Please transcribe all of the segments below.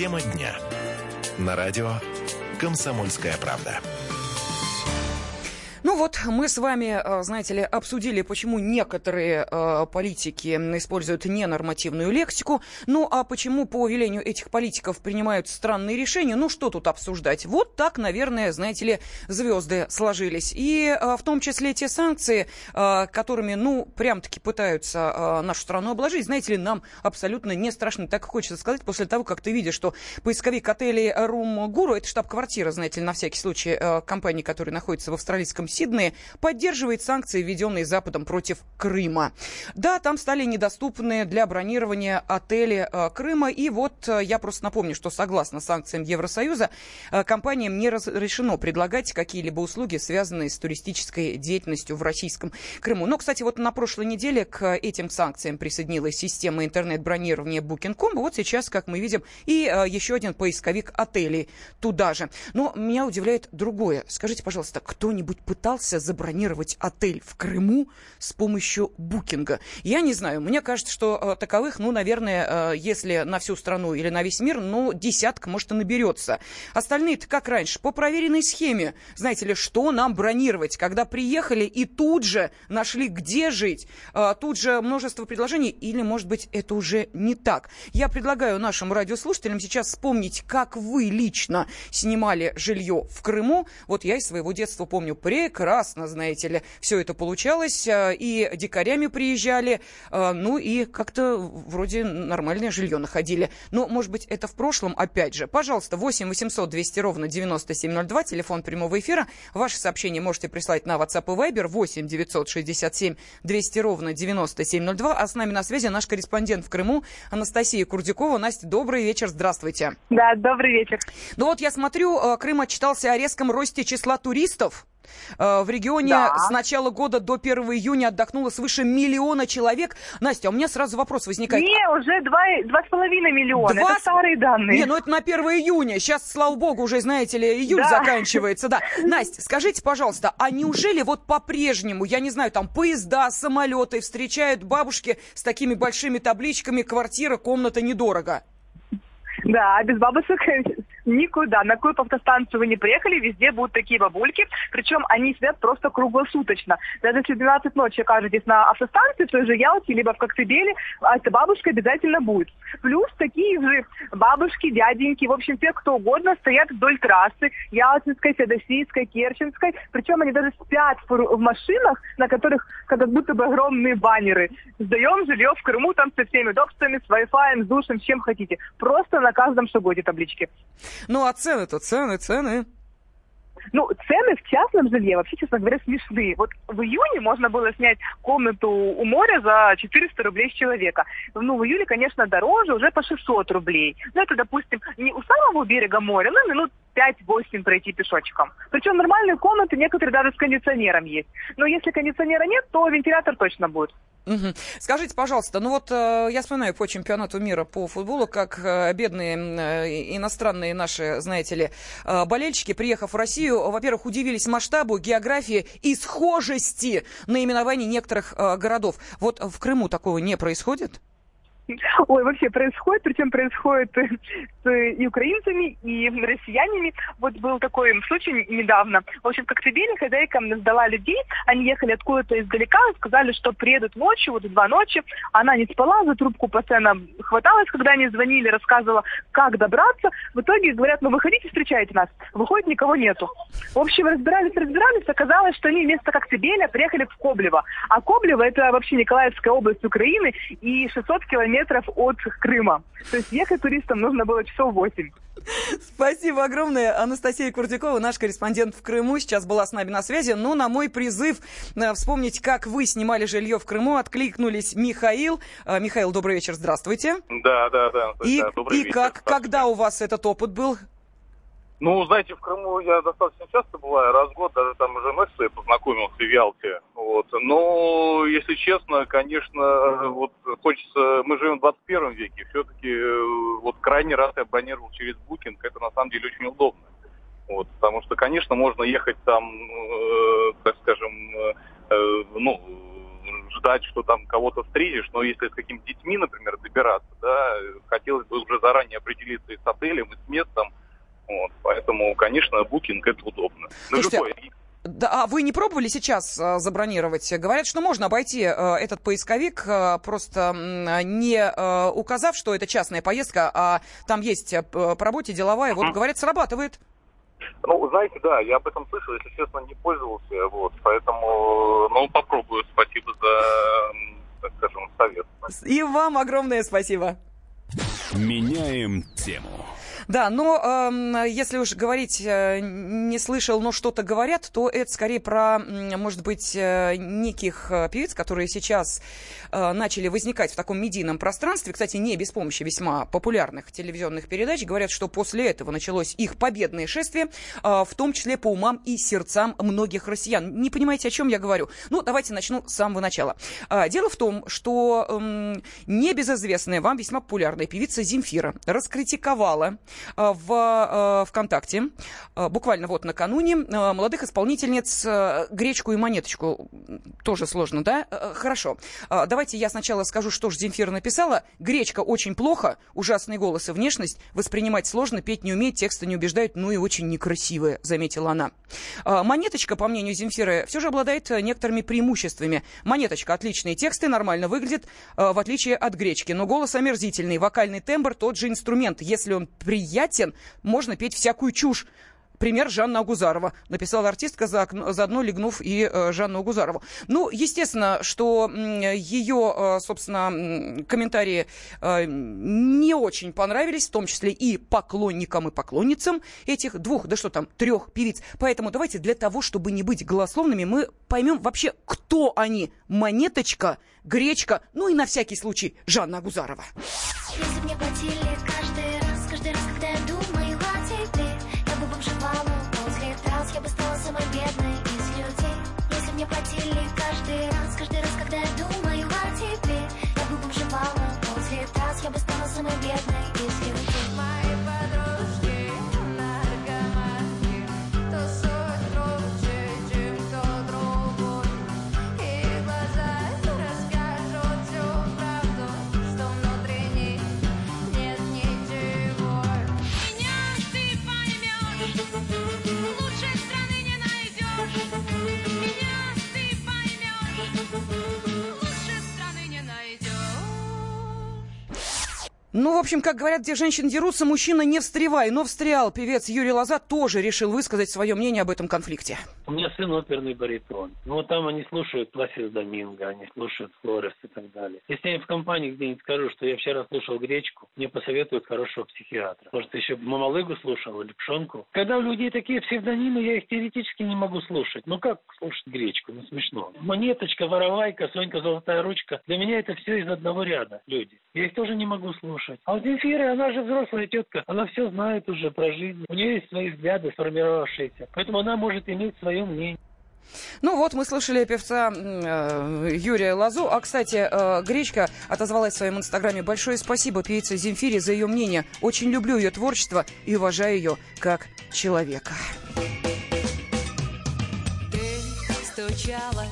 Тема дня. На радио «Комсомольская правда». Ну вот, мы с вами, э, знаете ли, обсудили, почему некоторые э, политики используют ненормативную лексику. Ну а почему по велению этих политиков принимают странные решения? Ну что тут обсуждать? Вот так, наверное, знаете ли, звезды сложились. И э, в том числе те санкции, которыми, ну, прям-таки пытаются нашу страну обложить, знаете ли, нам абсолютно не страшно. Так хочется сказать, после того, как ты видишь, что поисковик отелей Рум Гуру, это штаб-квартира, знаете ли, на всякий случай, компании, которая находится в австралийском Сиднее, поддерживает санкции, введенные Западом против Крыма. Да, там стали недоступны для бронирования отели э, Крыма. И вот э, я просто напомню, что согласно санкциям Евросоюза, э, компаниям не разрешено предлагать какие-либо услуги, связанные с туристической деятельностью в российском Крыму. Но, кстати, вот на прошлой неделе к этим санкциям присоединилась система интернет-бронирования Booking.com. Вот сейчас, как мы видим, и еще один поисковик отелей туда же. Но меня удивляет другое. Скажите, пожалуйста, кто-нибудь пытался забронировать отель в Крыму с помощью букинга. Я не знаю, мне кажется, что э, таковых, ну, наверное, э, если на всю страну или на весь мир, ну, десятка, может, и наберется. Остальные-то как раньше, по проверенной схеме. Знаете ли, что нам бронировать, когда приехали и тут же нашли, где жить, э, тут же множество предложений, или, может быть, это уже не так. Я предлагаю нашим радиослушателям сейчас вспомнить, как вы лично снимали жилье в Крыму. Вот я из своего детства помню, при прекрасно, знаете ли, все это получалось. Э, и дикарями приезжали, э, ну и как-то вроде нормальное жилье находили. Но, может быть, это в прошлом, опять же. Пожалуйста, 8 800 200 ровно 9702, телефон прямого эфира. Ваши сообщения можете прислать на WhatsApp и Viber 8 967 200 ровно 9702. А с нами на связи наш корреспондент в Крыму Анастасия Курдюкова. Настя, добрый вечер, здравствуйте. Да, добрый вечер. Ну вот я смотрю, э, Крым отчитался о резком росте числа туристов. Э, в регионе да. с начала года до 1 июня отдохнуло свыше миллиона человек. Настя, у меня сразу вопрос возникает. Не, уже два два с половиной миллиона. 2... Это старые данные. Не, ну это на 1 июня. Сейчас, слава богу, уже, знаете ли, июль да. заканчивается. Да. Настя, скажите, пожалуйста, а неужели вот по-прежнему, я не знаю, там поезда, самолеты встречают бабушки с такими большими табличками «Квартира, комната недорого»? Да, а без бабушек никуда. На какую автостанцию вы не приехали, везде будут такие бабульки. Причем они сидят просто круглосуточно. Даже если в 12 ночи окажетесь на автостанции, в той же Ялте, либо в Коктебеле, а эта бабушка обязательно будет. Плюс такие же бабушки, дяденьки, в общем, те, кто угодно, стоят вдоль трассы Ялтинской, Федосийской, Керченской. Причем они даже спят в машинах, на которых как будто бы огромные баннеры. Сдаем жилье в Крыму там со всеми удобствами, с Wi-Fi, с душем, чем хотите. Просто на каждом шагу эти таблички. Ну, а цены-то, цены, цены. Ну, цены в частном жилье вообще, честно говоря, смешные. Вот в июне можно было снять комнату у моря за 400 рублей с человека. Ну, в июле, конечно, дороже, уже по 600 рублей. Ну, это, допустим, не у самого берега моря, ну, минут 5-8 пройти пешочком. Причем нормальные комнаты, некоторые даже с кондиционером есть. Но если кондиционера нет, то вентилятор точно будет. Угу. Скажите, пожалуйста, ну вот э, я вспоминаю по чемпионату мира по футболу, как э, бедные э, иностранные наши, знаете ли, э, болельщики, приехав в Россию, во-первых, удивились масштабу, географии и схожести наименований некоторых э, городов. Вот в Крыму такого не происходит? Ой, вообще происходит, причем происходит с и украинцами, и россиянами. Вот был такой случай недавно. В общем, в Коктебеле хозяйка сдала людей, они ехали откуда-то издалека, сказали, что приедут ночью, вот два ночи. Она не спала, за трубку постоянно хваталась, когда они звонили, рассказывала, как добраться. В итоге говорят, ну выходите, встречайте нас. Выходит, никого нету. В общем, разбирались, разбирались, оказалось, что они вместо Коктебеля приехали в Коблево. А Коблево это вообще Николаевская область Украины и 600 километров километров от Крыма. То есть ехать туристам нужно было часов 8. Спасибо огромное. Анастасия Курдюкова, наш корреспондент в Крыму, сейчас была с нами на связи. Но на мой призыв э, вспомнить, как вы снимали жилье в Крыму, откликнулись Михаил. Э, Михаил, добрый вечер, здравствуйте. Да, да, да. И, да, и вечер, как, когда у вас этот опыт был? Ну, знаете, в Крыму я достаточно часто бываю, раз в год, даже там с женой своей познакомился в Ялте. Вот. Но, если честно, конечно, вот хочется... Мы живем в 21 веке, все-таки э, вот крайний раз я бронировал через букинг, это на самом деле очень удобно. Вот, потому что, конечно, можно ехать там, э, так скажем, э, э, ну, ждать, что там кого-то встретишь, но если с какими-то детьми, например, добираться, да, хотелось бы уже заранее определиться и с отелем, и с местом, поэтому, конечно, букинг это удобно. Слушайте, любой... Да, а вы не пробовали сейчас а, забронировать? Говорят, что можно обойти а, этот поисковик, а, просто не а, указав, что это частная поездка, а там есть а, по работе деловая. Вот, говорят, срабатывает. Ну, знаете, да, я об этом слышал, если честно, не пользовался, вот, поэтому, ну, попробую. Спасибо за, так скажем, совет. И вам огромное спасибо. Меняем тему. Да, но э, если уж говорить э, не слышал, но что-то говорят, то это скорее про, может быть, э, неких э, певиц, которые сейчас э, начали возникать в таком медийном пространстве. Кстати, не без помощи весьма популярных телевизионных передач. Говорят, что после этого началось их победное шествие, э, в том числе по умам и сердцам многих россиян. Не понимаете, о чем я говорю? Ну, давайте начну с самого начала. Э, дело в том, что э, небезызвестная вам весьма популярная певица Земфира раскритиковала в э, ВКонтакте, э, буквально вот накануне, молодых исполнительниц гречку и монеточку. Тоже сложно, да? Хорошо. Давайте я сначала скажу, что же Земфира написала. Гречка очень плохо, ужасный голос и внешность, воспринимать сложно, петь не умеет, тексты не убеждают, ну и очень некрасивая, заметила она. Монеточка, по мнению Земфиры, все же обладает некоторыми преимуществами. Монеточка отличные тексты, нормально выглядит, в отличие от гречки, но голос омерзительный, вокальный тембр тот же инструмент. Если он приятный, приятен, можно петь всякую чушь. Пример Жанна Агузарова. Написала артистка, заодно легнув и э, Жанну Агузарову. Ну, естественно, что ее, э, собственно, комментарии э, не очень понравились, в том числе и поклонникам и поклонницам этих двух, да что там, трех певиц. Поэтому давайте для того, чтобы не быть голословными, мы поймем вообще, кто они. Монеточка, Гречка, ну и на всякий случай Жанна Агузарова. Если мне платили каждый раз, каждый раз, когда я думаю о тебе, я бы бомжевала, взлетал, я бы стала самой бедной из людей. Если мне платили каждый раз, каждый раз, когда я думаю о тебе, я бы бомжевала, взлетал, я бы стала самой бедной из людей. Ну, в общем, как говорят, где женщины дерутся, мужчина не встревай. Но встрял певец Юрий Лоза тоже решил высказать свое мнение об этом конфликте. У меня сын оперный баритон. Ну, вот там они слушают Пласис Доминго, они слушают Флорес и так далее. Если я в компании где-нибудь скажу, что я вчера слушал гречку, мне посоветуют хорошего психиатра. Может, еще Мамалыгу слушал или Пшонку. Когда у людей такие псевдонимы, я их теоретически не могу слушать. Ну, как слушать гречку? Ну, смешно. Монеточка, воровайка, Сонька, золотая ручка. Для меня это все из одного ряда люди. Я их тоже не могу слушать слушать. А у Земфиры, она же взрослая тетка, она все знает уже про жизнь. У нее есть свои взгляды сформировавшиеся. Поэтому она может иметь свое мнение. Ну вот, мы слышали певца э, Юрия Лазу. А, кстати, э, Гречка отозвалась в своем инстаграме. Большое спасибо певице Земфире за ее мнение. Очень люблю ее творчество и уважаю ее как человека. Ты стучала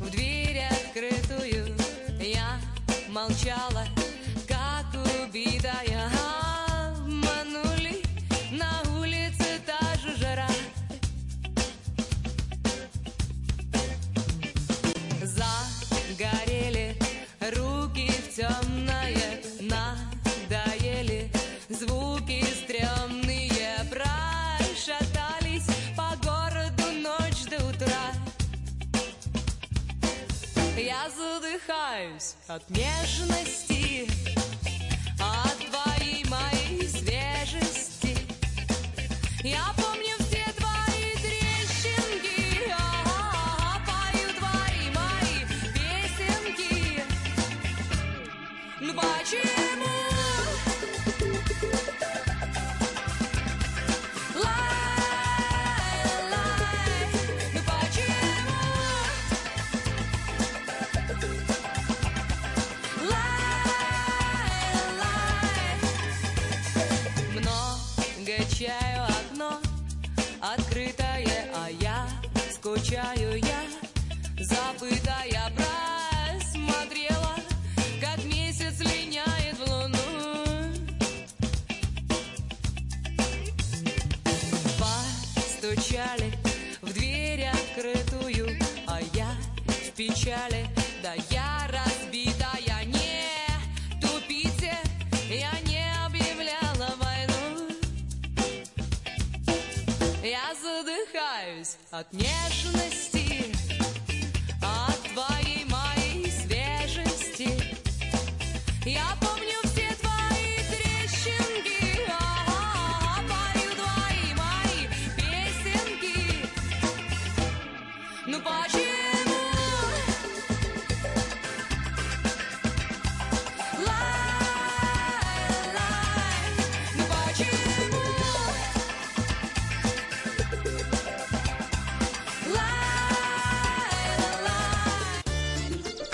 в дверь открытую, я молчала задыхаюсь от нежности Я помню все качаю окно открытое, а я скучаю я, забытая просмотрела, как месяц линяет в луну. Постучали в дверь открытую, а я в печали, да я от нежности,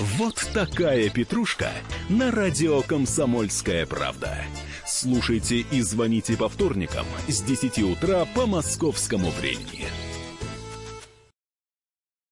Вот такая петрушка на радио «Комсомольская правда». Слушайте и звоните по вторникам с 10 утра по московскому времени.